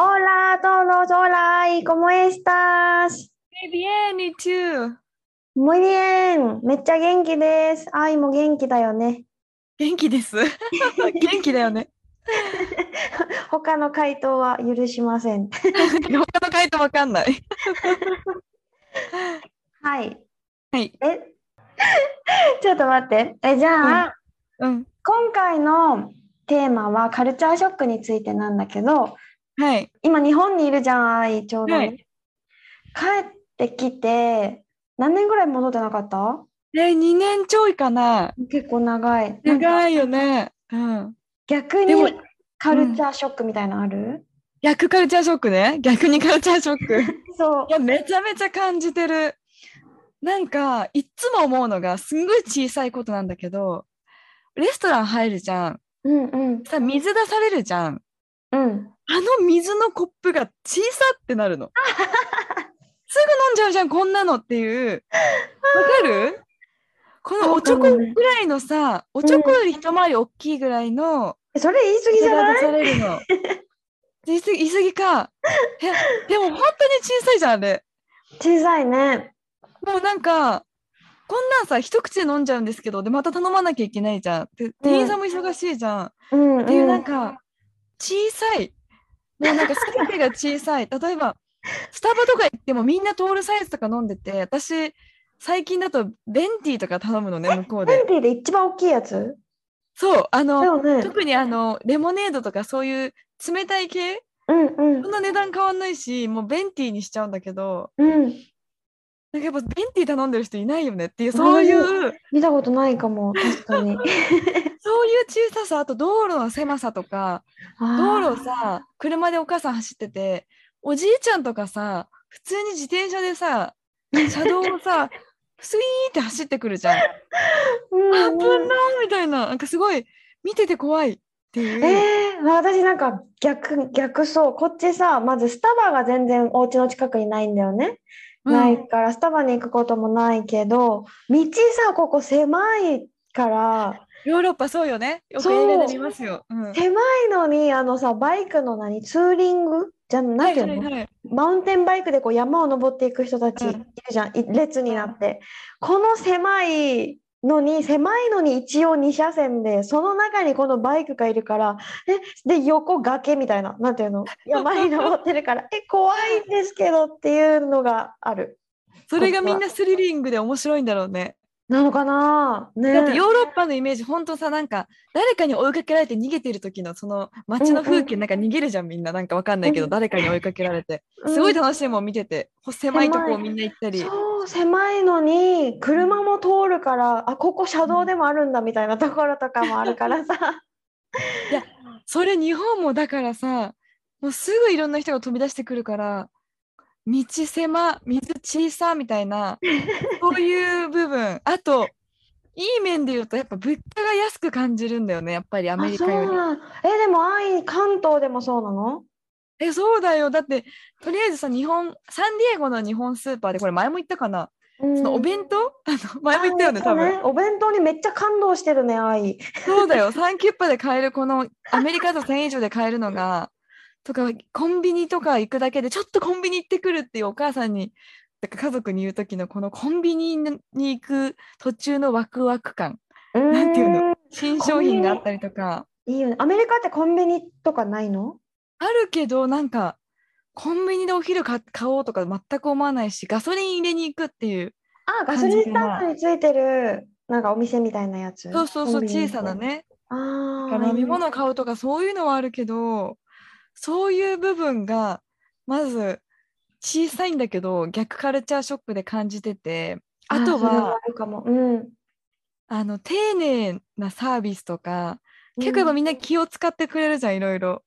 Hola todos, hola, ¿y cómo estás? Muy bien, y tú? Muy bien, めっちゃ元気です。愛も元気だよね。元気です。元気だよね。他の回答は許しません。他の回答わかんない。はい。はい。え、ちょっと待って。え、じゃあ、うん。今回のテーマはカルチャーショックについてなんだけど、はい。今日本にいるじゃん、愛ちょうどね、はい帰ってきて、何年ぐらい戻ってなかった？え、2年ちょいかな。結構長い。長いよね。うん。逆にカルチャーショックみたいなのある、逆カルチャーショックね。逆にカルチャーショック。そうい。や、めちゃめちゃ感じてる。なんか、いっつも思うのが、すんごい小さいことなんだけど、レストラン入るじゃん。うんうんさ、水出されるじゃん。うん。あの水のコップが小さってなるの。すぐ飲んじゃうじゃん、こんなのっていう。わかる？このおちょこぐらいのさ、おちょこより一回り大きいぐらいのそれ言い過ぎじゃない？出されるの。言い過ぎ言い過ぎか。いやでも本当に小さいじゃん、あれ。小さいね。もうなんか、こんなんさ、一口で飲んじゃうんですけど、で、また頼まなきゃいけないじゃん。で、店員さんも忙しいじゃん。うん、うん。っていうなんか、小さい。もうなんか全てが小さい。例えば、スタバとか行ってもみんな通るサイズとか飲んでて、私、最近だとベンティーとか頼むのね、向こうで。ペンティで一番大きいやつ？そう、あだの、よね。特にあの、レモネードとかそういう冷たい系、うんうんそんな値段変わんないし、もうベンティーにしちゃうんだけど、うん。なんかやっぱベンティー頼んでる人いないよねっていう、そうい。う、見たことないかも、確かに。そういう小ささ、あと道路の狭さとか、道路をさ、車でお母さん走ってて、おじいちゃんとかさ、普通に自転車でさ、車道をさ、スイーって走ってくるじゃん。うんあうん。ぶなーみたいな、なんかすごい見てて怖いっていう。えー、私なんか逆逆そう。こっちさまずスタバが全然お家の近くにないんだよね、うんないからスタバに行くこともないけど道さここ狭いからヨーロッパそうよね。よくそう映画で見ますよ。うん。狭いのにあのさバイクの何ツーリングじゃんなんてはいはいはいマウンテンバイクでこう山を登っていく人たちうんいるじゃん、い列になってこの狭いのに狭いのに一応2車線でその中にこのバイクがいるからえで横崖みたいななんていうの？山に登ってるからえ怖いんですけどっていうのがあるそれがみんなスリリングで面白いんだろうね。なのかな？ねだってヨーロッパのイメージ、ほんとさ、なんか誰かに追いかけられて逃げてる時のその街の風景なんか逃げるじゃん、みんな。なんかわかんないけど、うん誰かに追いかけられて。うんすごい楽しいもん見てて。ほ狭いとこをみんな行ったり。狭いのに車も通るからあここ車道でもあるんだみたいなところとかもあるからさそれ日本もだからさ、もうすぐいろんな人が飛び出してくるから、道狭、水小さみたいな、そういう部分。あと、いい面で言うと、やっぱ物価が安く感じるんだよね、やっぱりアメリカより。あそうなんえでも愛関東でもそうなの？え、そうだよ。だって、とりあえずさ、日本、サンディエゴの日本スーパーで、これ前も言ったかな、そのお弁当？あの前も言ったよね、多分。お弁当にめっちゃ感動してるね、愛。そうだよ。サンキュッパで買える、このアメリカだと1000円以上で買えるのが、とか、コンビニとか行くだけで、ちょっとコンビニ行ってくるっていうお母さんに、だから家族に言う時のこのコンビニに行く途中のワクワク感、なんていうの？う新商品があったりとか、いいよね。アメリカってコンビニとかないの？あるけど、なんか、コンビニでお昼買買おうとか全く思わないし、ガソリン入れに行くっていう、あ、ガソリンスタンドについてる、なんかお店みたいなやつ？そうそうそう、小さなね、ああ、飲み物買うとかそういうのはあるけど、そういう部分がまず小さいんだけど逆カルチャーショックで感じててあとは。うん。あの丁寧なサービスとか結構やっぱみんな気を使ってくれるじゃんいろいろ。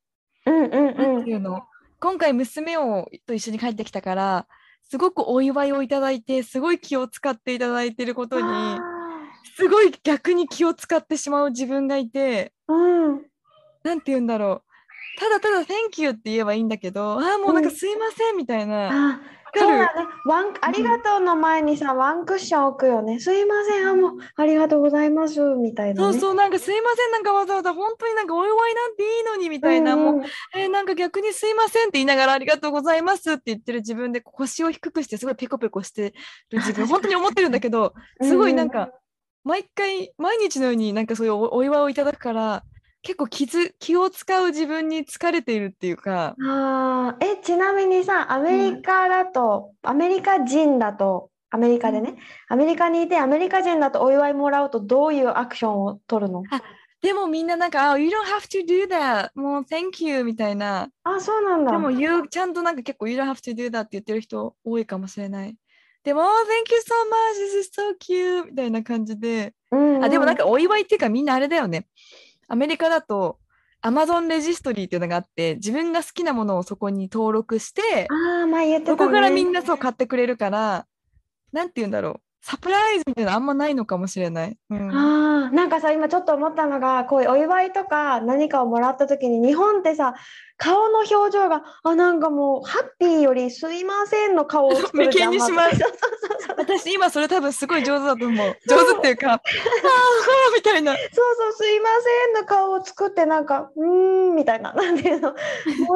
うんうんうん。ていうの？今回娘をと一緒に帰ってきたからすごくお祝いをいただいてすごい気を使っていただいてることにあすごい逆に気を使ってしまう自分がいてーうん。なんて言うんだろう。ただただ「Thank you」って言えばいいんだけどああもうなんかうんすいませんみたいな、あ、そうだね。ワン、ありがとうの前にさ、ワンクッション置くよね。すいません、あ、もう、ありがとうございます、みたいなね。そうそうなんかすいません。なんかわざわざ本当になんかお祝いなんていいのにみたいな、うん。うんもうえーなんか逆にすいませんって言いながらありがとうございますって言ってる自分で腰を低くしてすごいペコペコしてる自分。本当に思ってるんだけどすごいなんか毎回毎日のようになんかそういうおお祝いをいただくから結構気づ気を使う自分に疲れているっていうか。あー。え、ちなみにさ、アメリカだと、アメリカ人だと、アメリカでね、アメリカにいて、アメリカ人だとお祝いもらうとどういうアクションを取るの？でもみんななんか「あ You don't have to do that. もう Thank you」みたいな。あ、そうなんだ。でも You ちゃんとなんか結構 You don't have to do that って言ってる人多いかもしれない。でも「Oh, Thank you so much. This is so cute」みたいな感じで。うんあでもなんか、かお祝いっていうかみんなあれだよねアメリカだと Amazon レジストリーっていうのがあって自分が好きなものをそこに登録してああ、前言ってたそこからねみんなそう買ってくれるからなんて言うんだろうサプライズみたいなのあんまないのかもしれない、うん、ああ、なんかさ、今ちょっと思ったのが、こういうお祝いとか何かをもらった時に、日本ってさ、顔の表情が、あ、なんかもう、ハッピーよりすいませんの顔を作るじゃんにします。私今それ多分すごい上手だと思う。上手っていうかああみたいな。そうそう、すいませんの顔を作って、なんか、うーん、みたいな、なんていうの、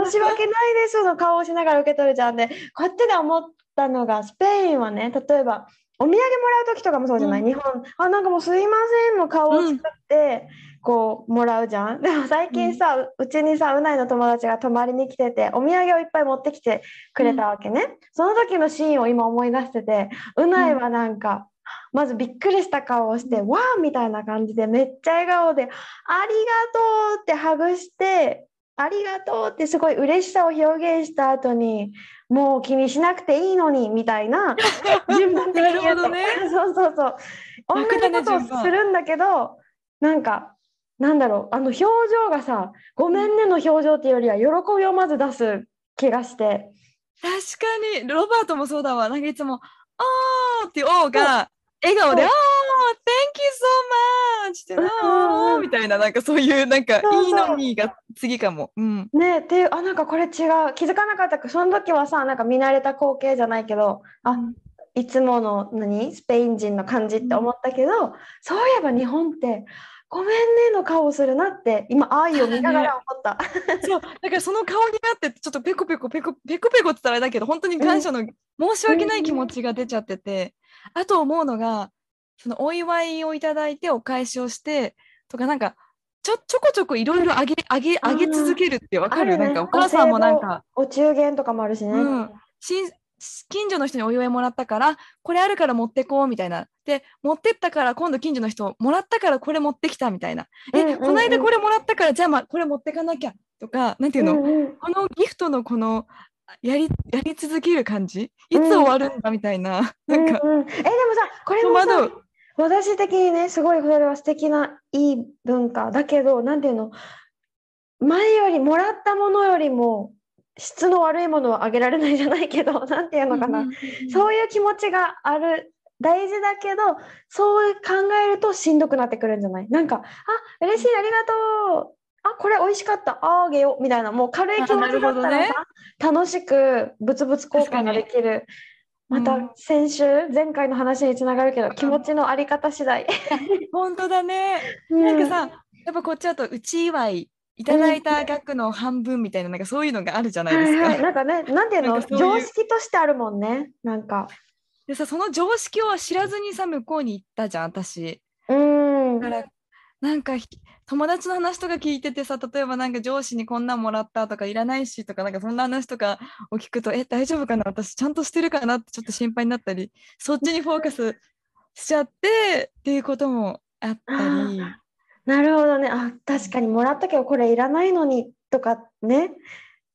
申し訳ないですの顔をしながら受け取るじゃん。で、こうやってで思ったのが、スペインはね、例えば、お土産もらう時とかもそうじゃない、うん。日本、あ、なんかもうすいませんの顔を作って、こう、もらうじゃん？でも最近さ、ううちにさ、うないの友達が泊まりに来てて、お土産をいっぱい持ってきてくれたわけね。その時のシーンを今思い出してて、うないはなんか、まずびっくりした顔をして、わーみたいな感じでめっちゃ笑顔で、ありがとうってハグして、ありがとうってすごい嬉しさを表現した後に、もう気にしなくていいのにみたいな、順番的にね。そうそうそう。同じことをするんだけど、なんか、なんだろう、あの表情がさ、ごめんねの表情っていうよりは、喜びをまず出す気がして、確かに。ロバートもそうだわ。なんかいつも「あー」っていう「おー」が笑顔で「あー Thank you so much」みたいななんかそういうなんかいいのにが次かも。うん。ねっていう、あ、なんかこれ違う、気づかなかったか、その時はさ、なんか見慣れた光景じゃないけど、あ、いつもの何？スペイン人の感じって思ったけど、そういえば日本ってごめんねの顔をするなって今愛を見ながら 思った。そう。だからその顔になってちょっとペコペコペコペコペコって言ったらあれだけど本当に感謝の申し訳ない気持ちが出ちゃってて、あと思うのがそのお祝いをいただいてお返しをしてとかなんかちょちょこちょこいろいろあげあげあげ続けるってわかる、あるね。なんかお母さんもなんか、お中元とかもあるしね。うん、親近所の人にお祝いもらったからこれあるから持ってこうみたいな。で持ってったから今度近所の人もらったからこれ持ってきたみたいな、うんうんうん。えこの間これもらったからじゃあ、まあ、これ持ってかなきゃとかなんていうの、うんうん。このギフトのこのやりやり続ける感じ？いつ終わるんだみたいな、なんか、うんうん。えでもさこれ戸もさ。私的にねすごいそれは素敵ないい文化だけどなんていうの前よりもらったものよりも質の悪いものはあげられないじゃないけど なんていうのかな、そういう気持ちがある大事だけどそう考えるとしんどくなってくるんじゃない？なんかあ嬉しいありがとう。あこれ美味しかった。ああげよう。みたいなもう軽い気持ちだったらさ、楽しくブツブツ交換ができるまたうん。先週前回の話につながるけど気持ちのあり方次第、本当だね。うん。なんかさ、やっぱこっちだとうち祝いいただいた額の半分みたいななんかそういうのがあるじゃないですか。はいはい、なんかねなんていうの？常識としてあるもんね。なんか。でさその常識を知らずにさ向こうに行ったじゃん私。うん。だからなんかひ友達の話とか聞いててさ例えばなんか上司にこんなんもらったとかいらないしとかなんかそんな話とかを聞くとえ大丈夫かな？私ちゃんとしてるかなってちょっと心配になったりそっちにフォーカスしちゃってっていうこともあったり。なるほどね。あ、確かにもらったけどこれいらないのにとかね。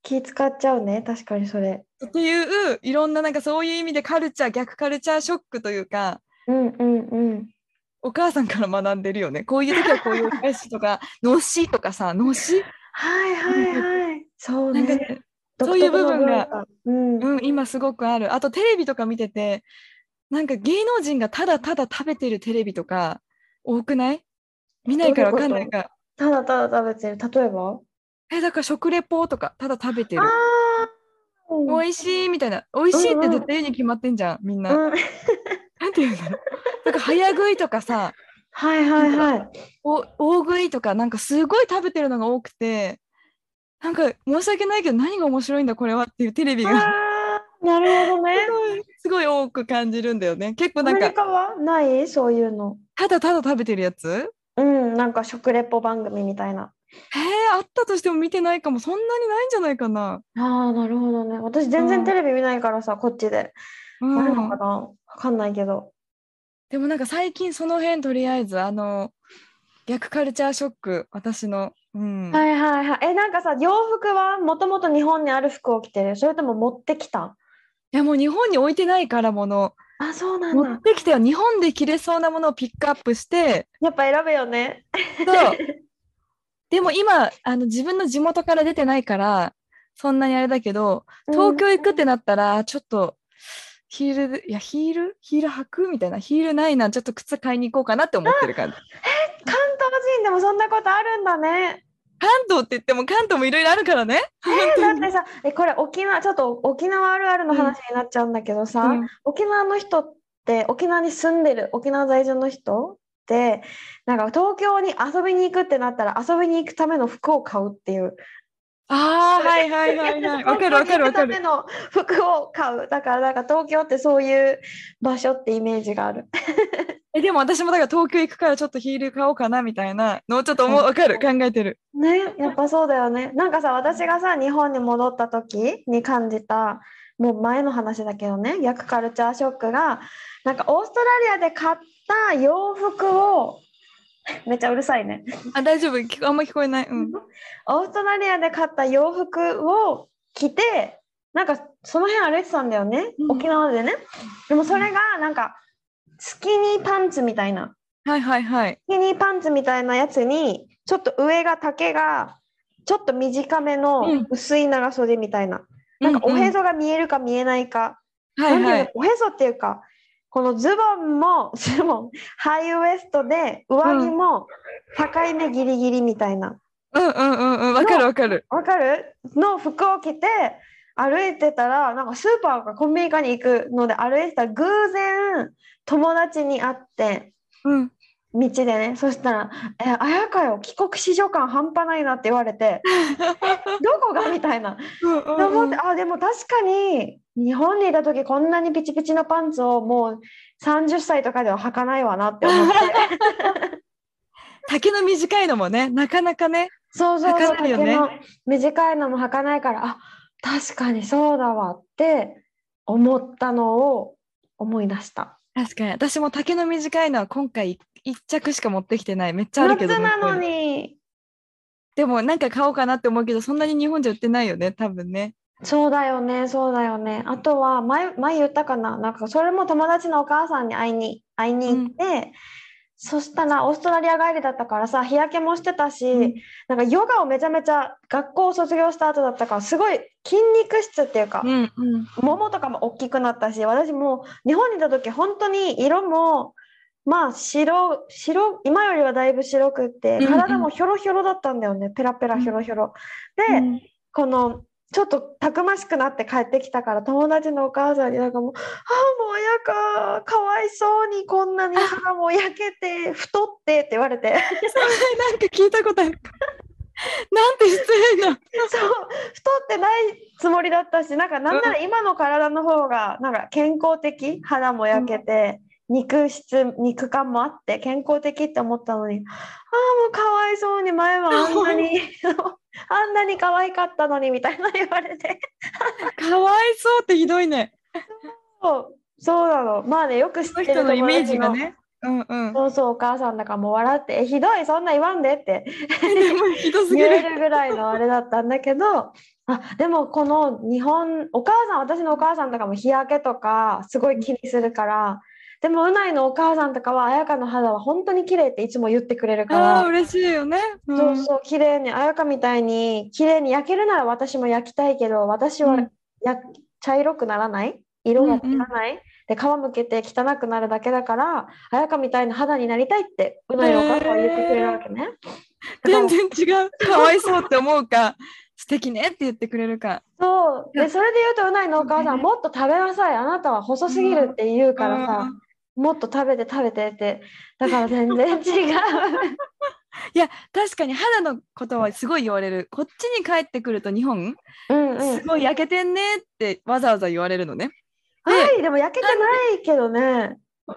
気使っちゃうね。確かにそれ。っていういろんななんかそういう意味でカルチャー逆カルチャーショックというかうんうんうん。お母さんから学んでるよね。こういう時はこういうお返しとか、のしとかさ、のしはいはいはい。そうなんかね。ね、そういう部分が。うん。うん、今すごくある。あとテレビとか見てて、なんか芸能人がただただ食べてるテレビとか多くない？見ないからわかんないから。ただただ食べてる。例えば？え、だから食レポとかただ食べてる美味しいみたいな。美味しいって絶対に決まってんじゃん、みんな。うん。なんていうんだろう。なんか早食いとかさ、はいはいはい。お大食いとかなんかすごい食べてるのが多くてなんか申し訳ないけど何が面白いんだこれはっていうテレビがなるほどね。すごいすごい多く感じるんだよね結構アメリなんかカはない？そういうの。ただただ食べてるやつ？うん、なんか食レポ番組みたいな。へえあったとしても見てないかもそんなにないんじゃないかな、ああ、なるほどね。私全うん然テレビ見ないからさ、こっちで。うあるのかん、な？わかんないけど。でもなんか最近その辺とりあえずあの逆カルチャーショック私のうん、はいはいはい。え、なんかさ、洋服はもともと日本にある服を着てる？それとも持ってきた？いやもう日本に置いてないからものあ、そうなん持だ。ってきては日本で着れそうなものをピックアップしてやっぱ選ぶよね。そう。でも今、あの自分の地元から出てないから、そんなにあれだけど、東京行くってなったら、ちょっと、ヒール、いや、ヒール？ヒール履く？みたいな。ヒールないな。ちょっと靴買いに行こうかなって思ってる感じ。関東人でもそんなことあるんだね。関東って言っても関東もいろいろあるからね。えだってさ、え、これ沖縄、ちょっと沖縄あるあるの話になっちゃうんだけどさ、うん沖縄の人って、沖縄に住んでる沖縄在住の人って、なんか東京に遊びに行くってなったら遊びに行くための服を買うっていう。ああ、はいはいはいはい。わかるわかるわかる。の服を買う。だから、なんか東京ってそういう場所ってイメージがある。え、でも私もだから東京行くからちょっとヒール買おうかなみたいなのをちょっと思う、わかる。考えてる。ね、やっぱそうだよね。なんかさ、私がさ、日本に戻った時に感じた、もう前の話だけどね、逆カルチャーショックが、なんかオーストラリアで買った洋服を、めっちゃうるさいね。あ、大丈夫？あんま聞こえない？うん。オーストラリアで買った洋服を着て、なんかその辺歩いてたんだよね、うん沖縄でね。でもそれがなんかスキニーパンツみたいな、はいはいはい。スキニーパンツみたいなやつに、ちょっと上が丈がちょっと短めうんの薄い長袖みたいな。なんかおへそが見えるか見えないか。はいはいなんていうの。おへそっていうか、このズボンも、ズボン、ハイウエストで、上着も境目ギリギリみたいな。うんうんうんうん。わかるわかる。わかる？の服を着て歩いてたら、なんかスーパーかコンビニかに行くので歩いてたら偶然友達に会って、うん。道でね、そしたら、え、あやかよ、帰国子女感半端ないなって言われて、どこが？みたいな。うんうんで思って、うんあ、でも確かに、日本にいた時こんなにピチピチのパンツをもう30歳とかでは履かないわなって思って。丈の短いのもね、なかなかね。そうそうそう、ね丈の短いのも履かないから、あ、確かにそうだわって思ったのを思い出した。確かに。私も丈の短いのは今回一着しか持ってきてない。めっちゃあるけど。夏なのに、でもなんか買おうかなって思うけど、そんなに日本じゃ売ってないよね、多分ね。そうだよね、そうだよね。あとは前、前言ったかな、なんかそれも友達のお母さんに会いに、会いに行って、そしたらオーストラリア帰りだったからさ、日焼けもしてたし、うんなんかヨガをめちゃめちゃ学校を卒業した後だったから、すごい筋肉質っていうか、うんうん。ももとかも大きくなったし、私も日本にいた時、本当に色も、まあ白、白、今よりはだいぶ白くって、体もひょろひょろだったんだよね、ペラペラひょろひょろ。で、うん。このちょっとたくましくなって帰ってきたから友達のお母さんになんかもう「ああもうやかかわいそうにこんなに肌も焼けて 太って」って言われて。なんか聞いたことある。なんて失礼な。そう太ってないつもりだったしなんかなんなら今の体の方がなんか健康的肌も焼けて、肉質肉感もあって健康的って思ったのにああもうかわいそうに前はあんなに あんなに可愛かったのにみたいな 言われて。かわいそうってひどいね。そう、そうなの。まあね、よく知ってる人のイメージがね。うんうん。の。そうそう、お母さんだからもう笑って、え、ひどい、そんな言わんでってひどすぎ言える。るぐらいのあれだったんだけど、あ、でもこの日本、お母さん、私のお母さんとかも日焼けとかすごい気にするから、でもうないのお母さんとかは彩香の肌は本当に綺麗っていつも言ってくれるから嬉しいよね。うん。そうそう綺麗に彩香みたいに綺麗に焼けるなら私も焼きたいけど私はうん。や茶色くならない？色がつかない、で皮むけて汚くなるだけだから彩香みたいな肌になりたいってうないのお母さんは言ってくれるわけね。全然違う。かわいそうって思うか、素敵ねって言ってくれるか。そう。でそれで言うとうないのお母さんねもっと食べなさい。あなたは細すぎるって言うからさ、うんもっと食べて食べてってだから全然違う。いや確かに肌のことはすごい言われる。こっちに帰ってくると日本、うんうんすごい焼けてんねってわざわざ言われるのね。はい、でも焼けてないけどね。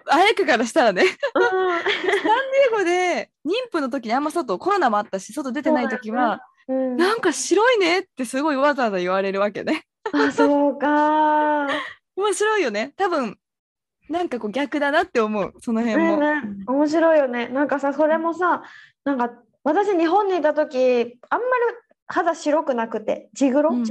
あやくからしたらね、うん、英語で妊婦の時にあんま外コロナもあったし外出てない時は、うん、なんか白いねってすごいわざわざ言われるわけね。あ、そうか。面白いよね。多分なんかこう逆だなって思うその辺も。ねね、面白いよね。なんかさ、それもさ、なんか私日本にいた時、あんまり肌白くなくて、地黒、うん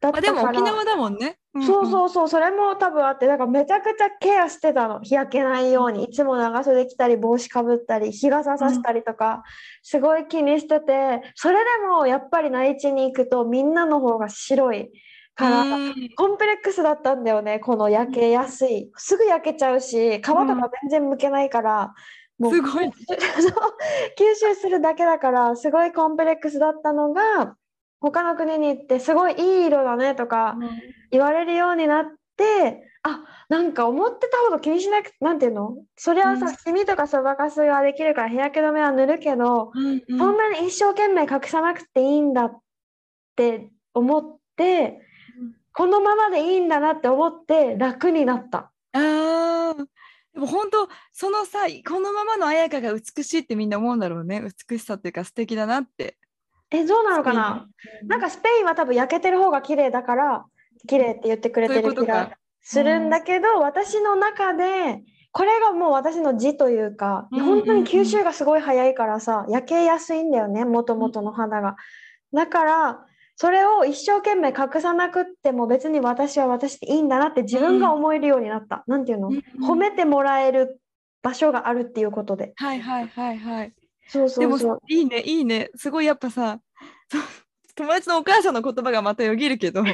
だったあでも。沖縄だもんね。そううそうそう、それも多分あって、だからめちゃくちゃケアしてたの。日焼けないように、いつも長袖着たり、帽子かぶったり、日傘さしたりとか、すごい気にしてて、それでもやっぱり内地に行くとみんなの方が白いから、うん。コンプレックスだったんだよね、この焼けやすい。すぐ焼けちゃうし、皮とか全然剥けないから、もうすごい。吸収するだけだから、すごいコンプレックスだったのが、他の国に行って、すごいいい色だねとか言われるようになって、あ、なんか思ってたほど気にしなくて、なんていうの？そりゃうん。さ、シミとかそばかすができるから日焼け止めは塗るけど、うんうん。そんなに一生懸命隠さなくていいんだって思って、このままでいいんだなって思って楽になった。あー。でも本当そのさこのままの綾香が美しいってみんな思うんだろうね。美しさっていうか素敵だなって。え、どうなのかな？なんかスペインは多分焼けてる方が綺麗だから綺麗って言ってくれてる気がするんだけど、私の中でこれがもう私の字というか、うん本当に吸収がすごい早いからさ焼けやすいんだよねもともとの肌が。だからそれを一生懸命隠さなくっても別に私は私でいいんだなって自分が思えるようになった。なんていうの、うん褒めてもらえる場所があるっていうことで。はいはいはいはい。そうそうそう。いいねいいねすごいやっぱさ 友達のお母さんの言葉がまたよぎるけどうん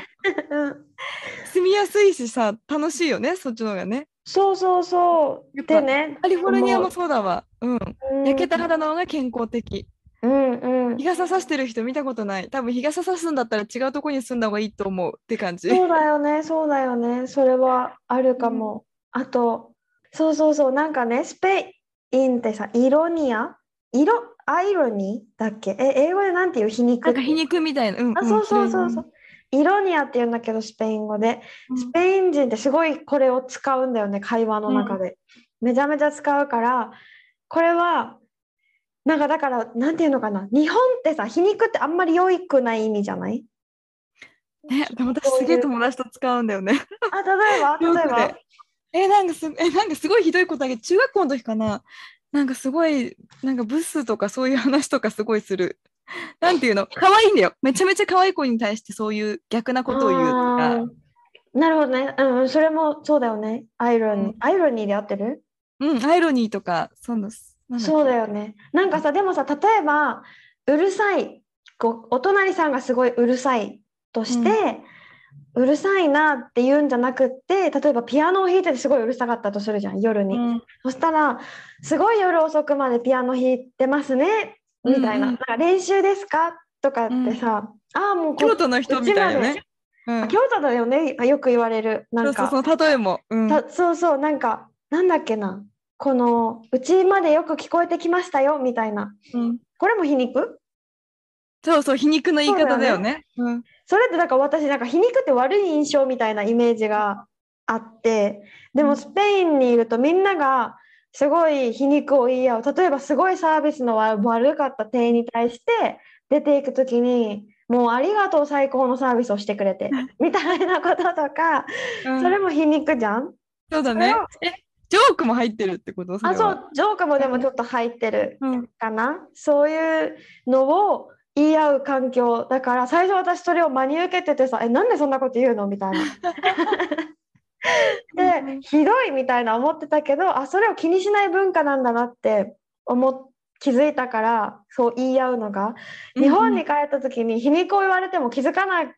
住みやすいしさ楽しいよねそっちの方がね。そうそうそう。でね。カリフォルニアも思そうだわ。うん。う焼けた肌の方が健康的。うんうん日。傘さしてる人見たことない。多分日傘さすんだったら違うとこに住んだ方がいいと思うって感じ。そうだよね、そうだよね。それはあるかも。あと、そうそうそう、なんかね、スペインってさ、イロニア？色、アイロニーだっけ？え、英語でなんていう皮肉なんか皮肉みたいな。うん、あ、んそうそうそうそそう。イロニアって言うんだけど、スペイン語で。うんスペイン人ってすごいこれを使うんだよね、会話の中で。めちゃめちゃ使うから、これは、なんかだから、なんていうのかな。日本ってさ、皮肉ってあんまり良くない意味じゃない？ね、でも私すげえ友達と使うんだよね。あ、例えば、例えば？え、なんかす、え、なんかすごいひどいことあげ中学校の時かな。なんかすごい、なんかブスとかそういう話とかすごいする。なんていうの？可愛いんだよ。めちゃめちゃ可愛い子に対してそういう逆なことを言うとあか。ーなるほどね。うんうん、それもそうだよね。アイロニー。うんアイロニーで合ってる？うん、アイロニーとか、その、なんだっけそうだよね。なんかさ、でもさ、例えば、うるさい、こう、お隣さんがすごいうるさいとして、うるさいなって言うんじゃなくって、例えばピアノを弾いててすごいうるさかったとするじゃん、夜に。うんそしたら、すごい夜遅くまでピアノ弾いてますね、みたいな。うんうんなんか練習ですか？とかってさ、ああ、もうこ京都の人みたいなね。うん、京都だよね、よく言われる。なんか。そうそう、その例えも。うん、たそうそうなんかなんだっけなこのうちまでよく聞こえてきましたよみたいな。うん。これも皮肉？そうそう、皮肉の言い方だよそうね。うん。それってだから私なんか皮肉って悪い印象みたいなイメージがあって。でうん。もスペインにいるとみんながすごい皮肉を言い合う。例えばすごいサービスのわ悪かった店員に対して出ていく時にもうありがとう最高のサービスをしてくれて。みたいなこととか。うん。それも皮肉じゃん？そうだね。え、ジョークも入ってるってこと？あそはうジョークもでもちょっと入ってるうん。かな？そういうのを言い合う環境だから最初私それを真に受けててさ「えなんでそんなこと言うの?」みたいな でひどいみたいな思ってたけどあそれを気にしない文化なんだなって思っ気づいたからそう言い合うのが日本に帰った時に皮肉を言われても気づかな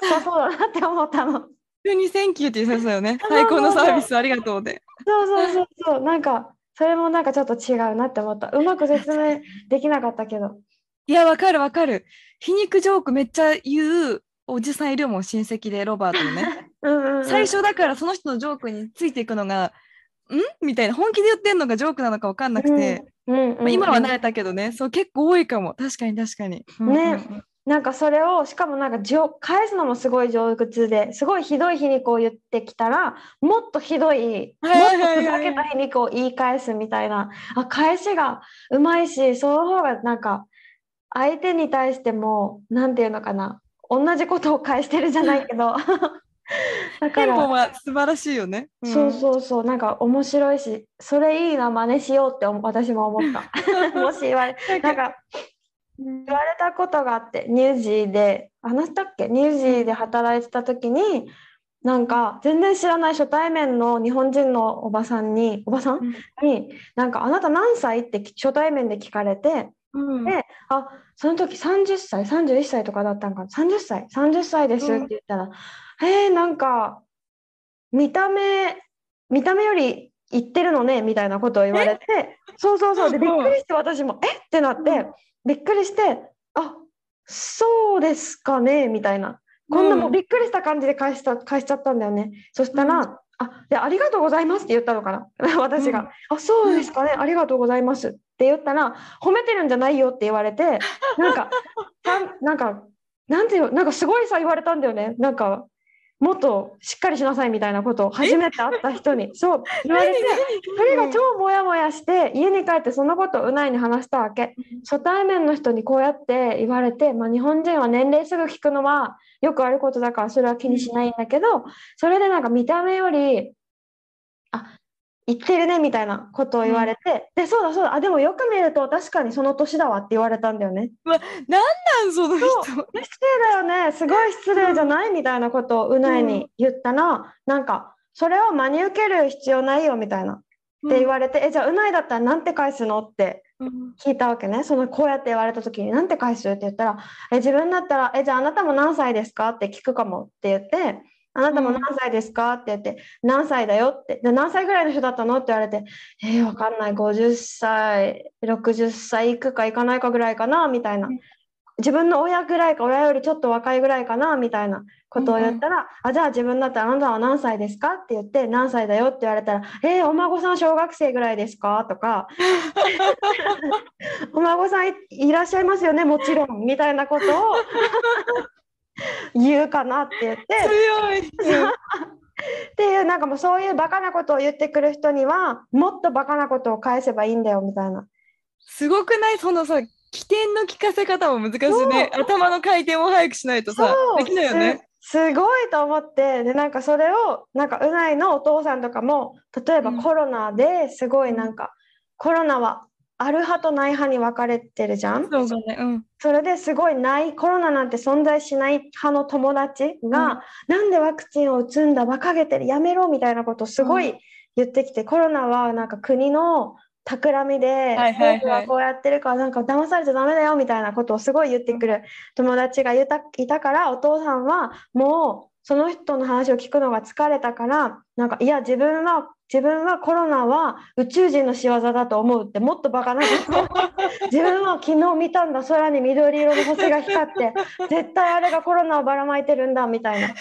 そうだなって思ったの。急に「Thank you」って言いそうよね最高のサービスありがとうで。そうそうそうそう。なんかそれもなんかちょっと違うなって思った。うまく説明できなかったけど。いやわかるわかる。皮肉ジョークめっちゃ言うおじさんいるもん親戚でロバートのね。うんうんうん、最初だからその人のジョークについていくのが「ん?」みたいな。本気で言ってんのかジョークなのか分かんなくて、うんうんうんまあ、今は慣れたけどね。そう結構多いかも。確かに確かに。うんうんうんなんかそれをしかもなんかじょ返すのもすごい上手ですごいひどい皮肉を言ってきたらもっとひどいもっはいとふざけた皮肉を言い返すみたいな。あ返しがうまいしその方がなんか相手に対してもなんていうのかな。同じことを返してるじゃないけど。だからテンポは素晴らしいよね。ん。そうそうそう。なんか面白いしそれいいな真似しようって思私も思った。もし言われなんか言われたことがあってニュージーで話したっけ？ニュージーで働いてた時になんか全然知らない初対面の日本人のおばさんにおばさん？うん。になんか「あなた何歳?」って初対面で聞かれてうん。であその時30歳31歳とかだったんかな？30歳30歳ですって言ったら「えー、なんか見た目見た目より言ってるのね」みたいなことを言われてそうそうそう。でびっくりして私も「え？っ?」てなってびっくりして「あそうですかね」みたいな。こんなもうびっくりした感じで返した返しちゃったんだよね。そしたら、うん。あでありがとうございますって言ったのかな。私が、あそうですかねありがとうございます。って言ったら褒めてるんじゃないよって言われてなんか なんかなんていうのなんかすごいさ言われたんだよね。なんかもっとしっかりしなさいみたいなことを初めて会った人に。そう言われてそれが超モヤモヤして家に帰ってそのことをうないに話したわけ。初対面の人にこうやって言われて、まあ、日本人は年齢すぐ聞くのはよくあることだからそれは気にしないんだけどそれでなんか見た目よりあ言ってるねみたいなことを言われて、でそうだそうだ。あでもよく見ると確かにその年だわって言われたんだよね。なんその人。失礼だよね。すごい失礼じゃないみたいなことをうないに言ったら、なんかそれを真に受ける必要ないよみたいな。って言われて、えじゃあうないだったらなんて返すのってうん。聞いたわけね。そのこうやって言われた時になんて返す？って言ったらえ自分だったらえじゃああなたも何歳ですか？って聞くかもって言ってあなたも何歳ですか？って言って何歳だよ？ってで何歳ぐらいの人だったの？って言われてえー、わかんない。50歳60歳いくかいかないかぐらいかな？みたいな。うん。自分の親ぐらいか親よりちょっと若いぐらいかな？みたいなことを言ったら、あじゃあ自分だったらあなたは何歳ですか？って言って何歳だよ？って言われたらえー、お孫さん小学生ぐらいですか？とか お孫さんいいらっしゃいますよね？もちろんみたいなことを 言うかなって言って強い。っていうなんかもうそういうバカなことを言ってくる人にはもっとバカなことを返せばいいんだよみたいな。すごくない？そのさ起点の聞かせ方も難しいね。頭の回転を早くしないとさできないよね。すすごいと思ってでなんかそれをなんかうないのお父さんとかも例えばうんコロナですごいなんか、コロナはある派とない派に分かれてるじゃん？そうそうね。うん。それですごいないコロナなんて存在しない派の友達が、なんでワクチンを打つんだ馬鹿げてるやめろみたいなことをすごうい言ってきて、コロナはなんか国の企みで、政府はこうやってるからなんか騙されちゃダメだよみたいなことをすごい言ってくる友達がいたいたからお父さんはもうその人の話を聞くのが疲れたからなんかいや自分は自分はコロナは宇宙人の仕業だと思うってもっとバカなことを。自分は昨日見たんだ。空に緑色の星が光って。絶対あれがコロナをばらまいてるんだみたいな。で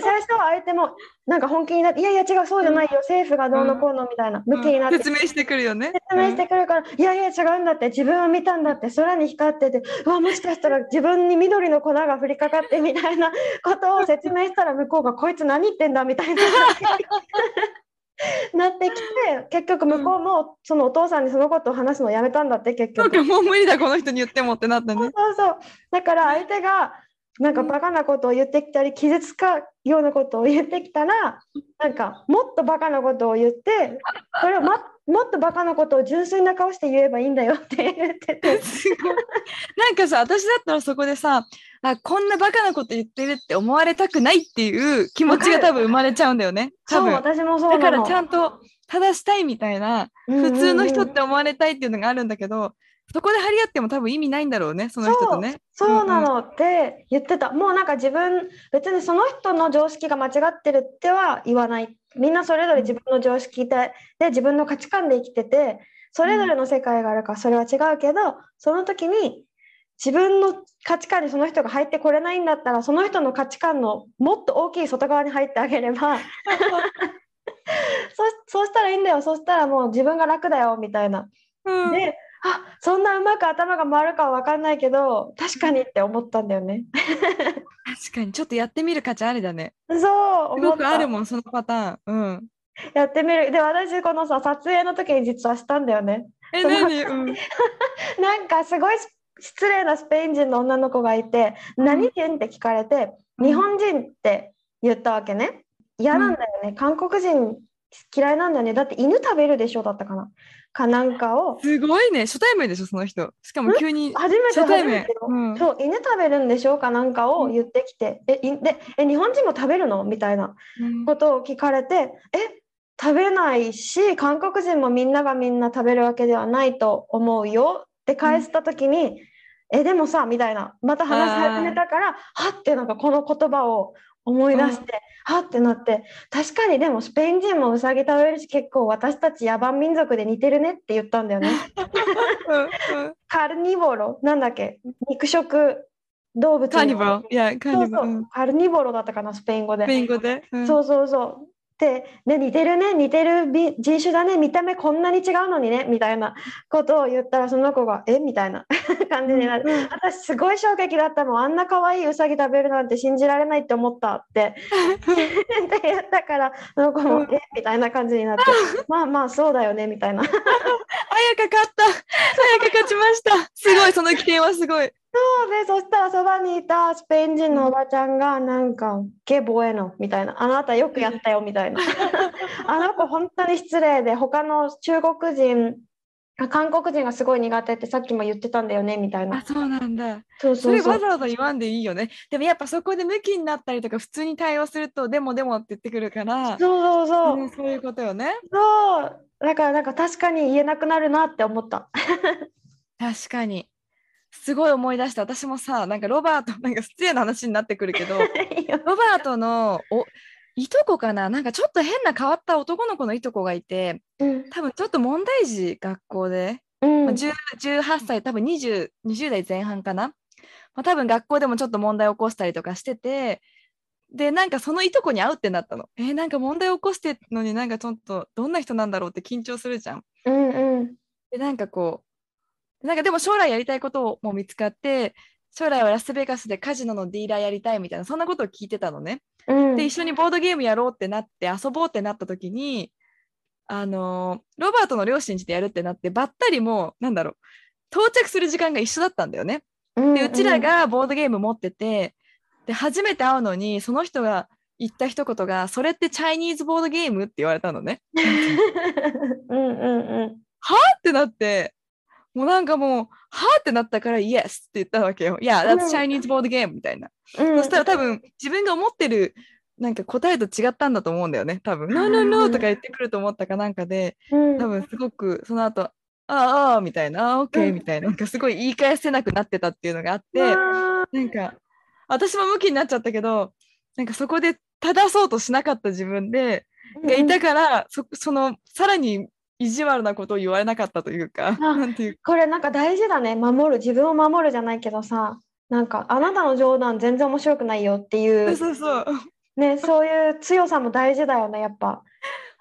最初は相手もなんか本気になっていやいや違うそうじゃないよ。政府がどうのこうのみたいな。向きになって。説明してくるよね。説明してくるから、いやいや違うんだって。自分は見たんだって。空に光っててうわもしかしたら自分に緑の粉が降りかかってみたいなことを説明したら向こうがこいつ何言ってんだみたいな なってきて結局向こうもそのお父さんにそのことを話すのをやめたんだって結局。もう無理だこの人に言ってもってなったね。そうそうだから相手がなんかバカなことを言ってきたり傷つかようなことを言ってきたらなんかもっとバカなことを言ってそれを、ま、もっとバカなことを純粋な顔して言えばいいんだよって言ってて すごいなんかさ私だったらそこでさあこんなバカなこと言ってるって思われたくないっていう気持ちが多分生まれちゃうんだよね。多そう、分私もそう。だからちゃんと正したいみたいな、普通の人って思われたいっていうのがあるんだけど、そこで張り合っても多分意味ないんだろうね、その人とね。そうなうんうんのって言ってた。もうなんか自分、別にその人の常識が間違ってるっては言わない。みんなそれぞれ自分の常識で、で自分の価値観で生きてて、それぞれの世界があるからそれは違うけど、その時に自分の価値観にその人が入ってこれないんだったら、その人の価値観のもっと大きい外側に入ってあげれば、そそうしたらいいんだよ。そしたらもう自分が楽だよ、みたいな。うんで、あ、そんなうまく頭が回るかは分かんないけど、確かにって思ったんだよね。確かに、ちょっとやってみる価値ありだね。そう、す思ごく。あるもん、そのパターン。うん。やってみる。で、私、このさ、撮影の時に実はしたんだよね。え、何？うん。なんか、すごい失礼なスペイン人の女の子がいて、うん何人って聞かれて、うん日本人って言ったわけね。嫌なんだよね。韓国人嫌いなんだよね。だって犬食べるでしょだったかな。かなんかを。すごいね、初対面でしょ、その人。しかも急に。初めて初対面。初めてよ。うん。そう犬食べるんでしょうかなんかを言ってきて、えいでえ日本人も食べるの？みたいなうん。ことを聞かれてえ食べないし韓国人もみんながみんな食べるわけではないと思うよ。って返した時に、えでもさみたいな。また話し始めたからはってなんかこの言葉を思い出して、はってなって確かにでもスペイン人もウサギ食べるし結構私たち野蛮民族で似てるねって言ったんだよね。うんうん。カルニボロなんだっけ？肉食動物の。カーニバル？いや、カニバル。うん。カルニボロだったかなスペイン語で。スペイン語で？うん。そうそうそう。で、ね、似てるね似てるび人種だね見た目こんなに違うのにねみたいなことを言ったらその子が「え？みたいな 感じになって、うん。私すごい衝撃だったもんあんな可愛いウサギ食べるなんて信じられないって思ったって。って言ったからその子もうん「え？みたいな感じになって。まあまあそうだよねみたいな。あやか勝った。あやか勝ちました。すごい、その起点はすごい。そうで、そしたらそばにいたスペイン人のおばちゃんが、なんか、ケボエノみたいな、あなたよくやったよみたいな。あの子、本当に失礼で、他の中国人、あ韓国人がすごい苦手ってさっきも言ってたんだよねみたいあ、な。そうなんだ。そうそそうそう。れわざわざ言わんでいいよね。でもやっぱそこでムキになったりとか普通に対応するとでもでもって言ってくるから、そうそうそう。うんそういうことよね。そう。だから、なんか確かに言えなくなるなって思った。確かに。すごい思い出した。私もさ、なんかロバート、なんか失礼な話になってくるけど、ロバートのおいとこかな？なんかちょっと変な変わった男の子のいとこがいて、うん。多分ちょっと問題児学校で、うんまあ、10 18歳、多分 20, 20代前半かな？まあ、多分学校でもちょっと問題を起こしたりとかしてて、で、なんかそのいとこに会うってなったの。えーなんか問題を起こしてるのになんかちょっとどんな人なんだろうって緊張するじゃん。うんうん。で、なんかこう、なんかでも将来やりたいことも見つかって、将来はラスベガスでカジノのディーラーやりたいみたいな、そんなことを聞いてたのね。うん。で、一緒にボードゲームやろうってなって、遊ぼうってなった時に、あのーロバートの両親ちでやるってなって、ばったりもう、なんだろう、到着する時間が一緒だったんだよね。うんで、うちらがボードゲーム持ってて、で、初めて会うのに、その人が言った一言が、それってチャイニーズボードゲームって言われたのね。うんうんうん。ってなって、もうなんかもう、はぁってなったから、イエスって言ったわけよ。いや、うん。that's Chinese board game みたいな。うん。そしたら多分、自分が思ってる、なんか答えと違ったんだと思うんだよね。多分、No, no, no とか言ってくると思ったかなんかで、うん。多分すごく、その後、ああ、ああ、みたいな、ああ、OK うん。みたいな、なんかすごい言い返せなくなってたっていうのがあって、あなんか、私もムキになっちゃったけど、なんかそこで正そうとしなかった自分で、ーがいたから、そその、さらに意地悪なことを言われなかったというか、あなんていうこれなんか大事だね守る自分を守るじゃないけどさなんかあなたの冗談全然面白くないよっていうそうそう。ねそういう強さも大事だよねやっぱ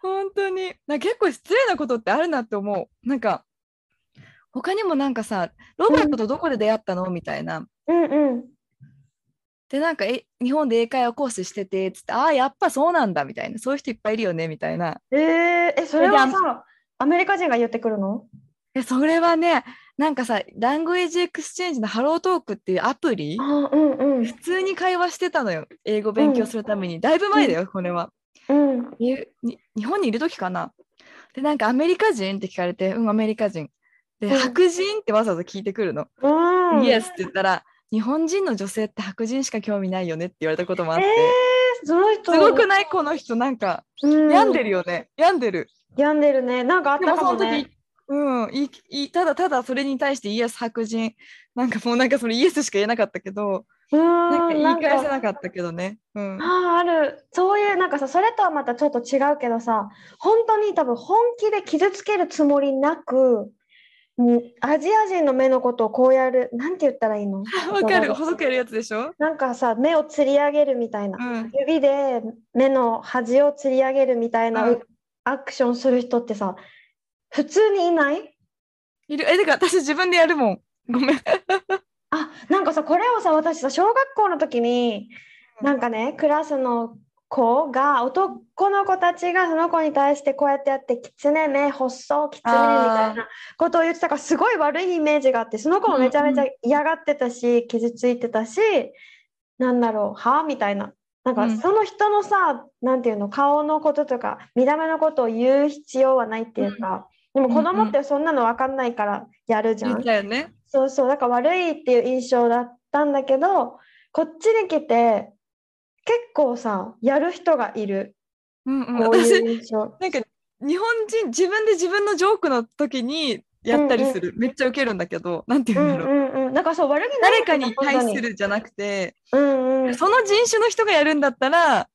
本当に。な結構失礼なことってあるなって思う。なんか、他にもなんかさ、ロバートとどこで出会ったの？みたいな。うんうんで、なんか、え、日本で英会話コースしてて、つって、ああ、やっぱそうなんだ、みたいな。そういう人いっぱいいるよね、みたいな。えー、えそれはさアメリカ人が言ってくるの？で、それはね、なんかさ、 language exchange の HelloTalk っていうアプリ、あうんうん。普通に会話してたのよ。英語勉強するために。だいぶ前だよ、これは。うん。日本にいる時かな？で、なんかアメリカ人って聞かれて、うん、アメリカ人。で、うん。白人ってわざわざ聞いてくるの。うん。イエスって言ったら、日本人の女性って白人しか興味ないよねって言われたこともあって、えー、すごくない？この人なんかうん。病んでるよね。病んでる病んでるね。なんかあっでたかももその時ね。うんいいいただただそれに対してイエス白人。なんかもうなんかそれイエスしか言えなかったけどうなんか言い返せななかったけどね。うん。ああ、ある。そういう、なんかさ、それとはまたちょっと違うけどさ、本当に多分本気で傷つけるつもりなく、うんアジア人の目のことをこうやる、なんて言ったらいいの？わかる。細くやるやつでしょ？なんかさ、目をつり上げるみたいな。うん。指で目の端をつり上げるみたいなうんアクションする人ってさ、普通にいない？いる。えてか私自分でやるもん。ごめん。あ、なんかさ、これをさ、私さ、小学校の時に、なんかね、クラスの子が、男の子たちがその子に対してこうやってやって、キツネ目細、キツネみたいなことを言ってたから、すごい悪いイメージがあって、その子もめちゃめちゃ嫌がってたし、傷ついてたし、なんだろう、は？みたいな。なんかうんその人のさ、なんていうの、顔のこととか、見た目のことを言う必要はないっていうか、でも子供ってそんなの分かんないからやるじゃん言っ。たよねそうそう、だから悪いっていう印象だったんだけど、こっちに来て、結構さ、やる人がいる。うんうんこうう印象。なんか日本人自分で自分のジョークの時にやったりする、めっちゃウケるんだけどなんてう言うんだろう、んうんうん。だからそう、悪気ない誰かに対す。本るじゃなくて、うんうん。その人種の人がやるんだったら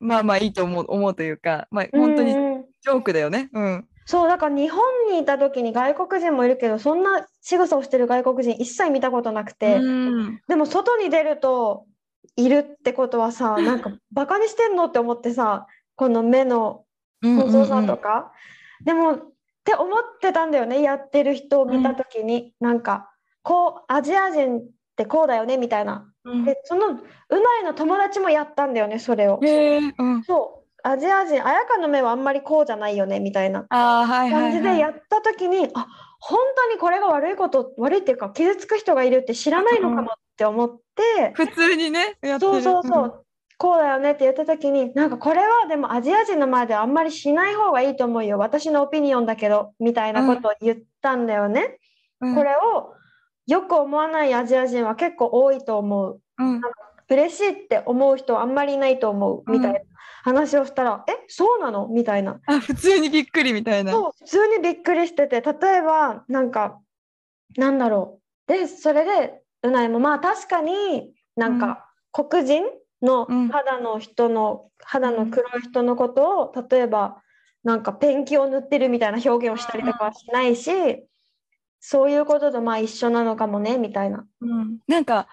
まあまあいいと思う思うというか、まあ、本当にうんうんジョークだよね。うん。そう、だから日本にいた時に外国人もいるけど、そんな仕草をしてる外国人一切見たことなくて、うんでも外に出るといるってことはさ、なんかバカにしてんのって思ってさ、この目の細さとか。でもって思ってたんだよねやってる人を見た時に、なんかこうアジア人ってこうだよねみたいな。うんでそのうないの友達もやったんだよねそれを。うん。そうアジア人綾香の目はあんまりこうじゃないよねみたいな感じではい。やった時に、あ本当にこれが悪いこと悪いっていうか傷つく人がいるって知らないのかもって思って。普通にねやってる。そうそうそう、こうだよねって言った時になんかこれはでもアジア人の前ではあんまりしない方がいいと思うよ。私のオピニオンだけどみたいなことを言ったんだよね、うん。これをよく思わないアジア人は結構多いと思う。うん。嬉しいって思う人はあんまりいないと思う。みたいな話をしたら、えそうなの？みたいな。あ普通にびっくりみたいな。そう普通にびっくりしてて例えばなんかなんだろう。でそれでうないもまあ確かになんか黒人のうん。肌の人の、肌の黒い人のことを例えばなんかペンキを塗ってるみたいな表現をしたりとかはしないしそういうこととまあ一緒なのかもねみたいな。うん、なんか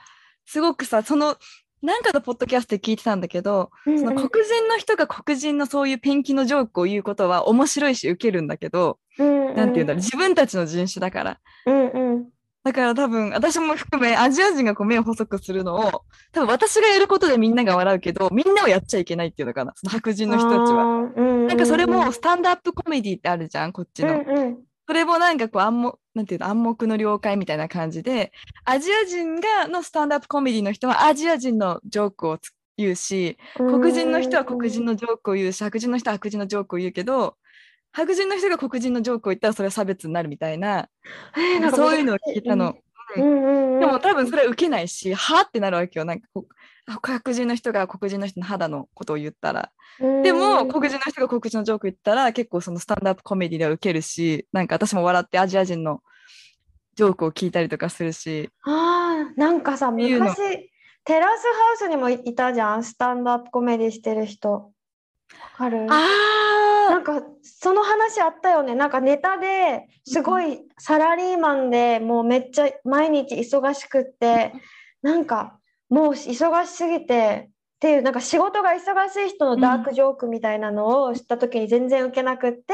すごくさそのなんかのポッドキャストで聞いてたんだけど、うんその黒人の人が黒人のそういうペンキのジョークを言うことは面白いしウケるんだけど、うんなんていうんだろう自分たちの人種だから。うんうんだから多分私も含めアジア人がこう目を細くするのを多分私がやることでみんなが笑うけどみんなはやっちゃいけないっていうのかなその白人の人たちは。なんかそれもスタンドアップコメディってあるじゃんこっちの。うんうんそれもなんかこう暗黙なんていうの暗黙の了解みたいな感じでアジア人がのスタンドアップコメディの人はアジア人のジョークをつ言うし黒人の人は黒人のジョークを言うし白人の人は白人のジョークを言うけど白人の人が黒人のジョークを言ったらそれは差別になるみたいな。えーなんかそういうのを聞いたの。うん。でも多分それは受けないしはってなるわけよ。なんか白人の人が黒人の人の肌のことを言ったら。でも黒人の人が黒人のジョーク言ったら結構そのスタンドアップコメディでは受けるしなんか私も笑ってアジア人のジョークを聞いたりとかするし。ああ、なんかさ、昔、テラスハウスにもいたじゃん、スタンドアップコメディしてる人。わかる？なあんか、その話あったよね。なんかネタですごいサラリーマンでもうめっちゃ毎日忙しくって、なんかもう忙しすぎて、っていうなんか仕事が忙しい人のダークジョークみたいなのを知った時に全然受けなくって、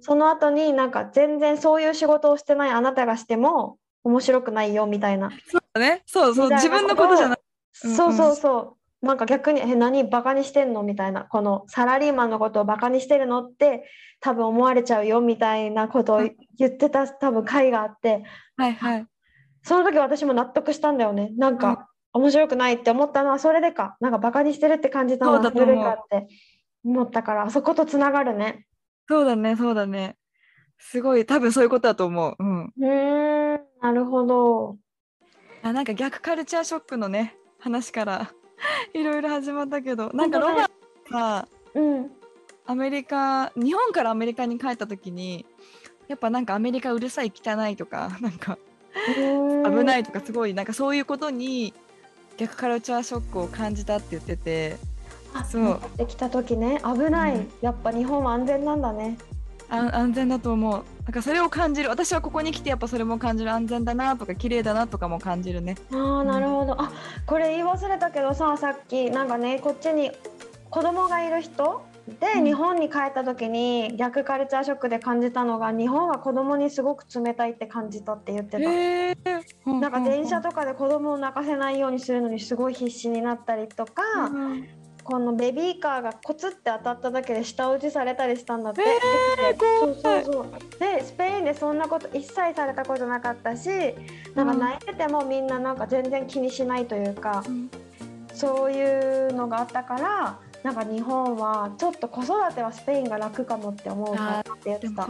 その後になんか全然そういう仕事をしてないあなたがしても面白くないよみたいな。あね。そうそう。自分のことじゃない。うん。そうそうそう。なんか逆に、え、何バカにしてんの？みたいな。このサラリーマンのことをバカにしてるのって多分思われちゃうよみたいなことをうん言ってた多分回があって、はいはいその時私も納得したんだよね。なんか面白くないって思ったのはそれでか。なんかバカにしてるって感じたのはそれかって思ったから、あそことつながるね。そうだねそうだねすごい多分そういうことだと思ううんうーん、なるほど。あなんか逆カルチャーショックのね話から いろいろ始まったけど。なんかロバートがうん。アメリカ日本からアメリカに帰った時にやっぱなんかアメリカうるさい汚いとか なんか危ないいとかすごいなんかそういうことに逆カルチャーショックを感じたって言っててそう。戻ってきた時ね。危ない、うん。やっぱ日本は安全なんだね。あ安全だと思うなんかそれを感じる。私はここに来てやっぱそれも感じる。安全だなとか綺麗だなとかも感じるね。ああなるほど、あこれ言い忘れたけどささっきなんかねこっちに子供がいる人で、うん。日本に帰った時に逆カルチャーショックで感じたのが日本は子供にすごく冷たいって感じたって言ってた。へえなんか電車とかで子供を泣かせないようにするのにすごい必死になったりとか、うんこのベビーカーがコツって当たっただけで舌打ちされたりしたんだって。えーそうそうそう。でスペインでそんなこと一切されたことなかったし、なんか泣いててもみんななんか全然気にしないというか、うんそういうのがあったから。なんか日本はちょっと子育てはスペインが楽かもって思うからって言ってた。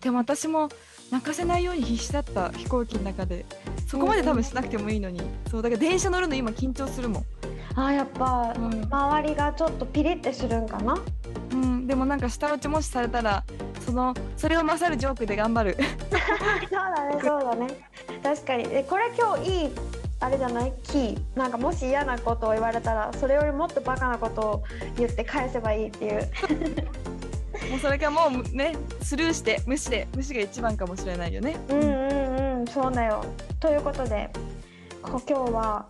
でも私も泣かせないように必死だった飛行機の中でそこまで多分しなくてもいいのに、そうだから電車乗るの今緊張するもん、あーやっぱうん。周りがちょっとピリってするんかな？うん、でもなんか舌打ちもしされたらそのそれを勝るジョークで頑張る。そうだねそうだね。確かに。えこれ今日いいあれじゃない？キー。なんかもし嫌なことを言われたらそれよりもっとバカなことを言って返せばいいっていう。もうそれかもうねスルーして無視で無視が一番かもしれないよね。うんうんうん。そうだよ。ということでこ今日は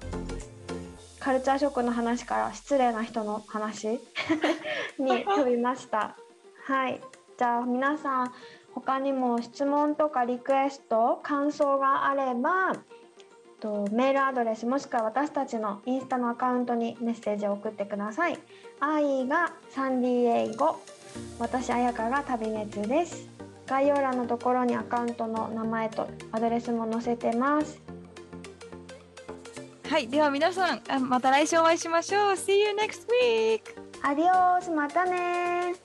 カルチャーショックの話から失礼な人の話 に飛びましたはいじゃあ皆さん他にも質問とかリクエスト感想があればとメールアドレスもしくは私たちのインスタのアカウントにメッセージを送ってください。愛がサンディエイゴ私彩香が旅熱です。概要欄のところにアカウントの名前とアドレスも載せてます。はいでは皆さんあまた来週お会いしましょう See you next week! アディオースまたねー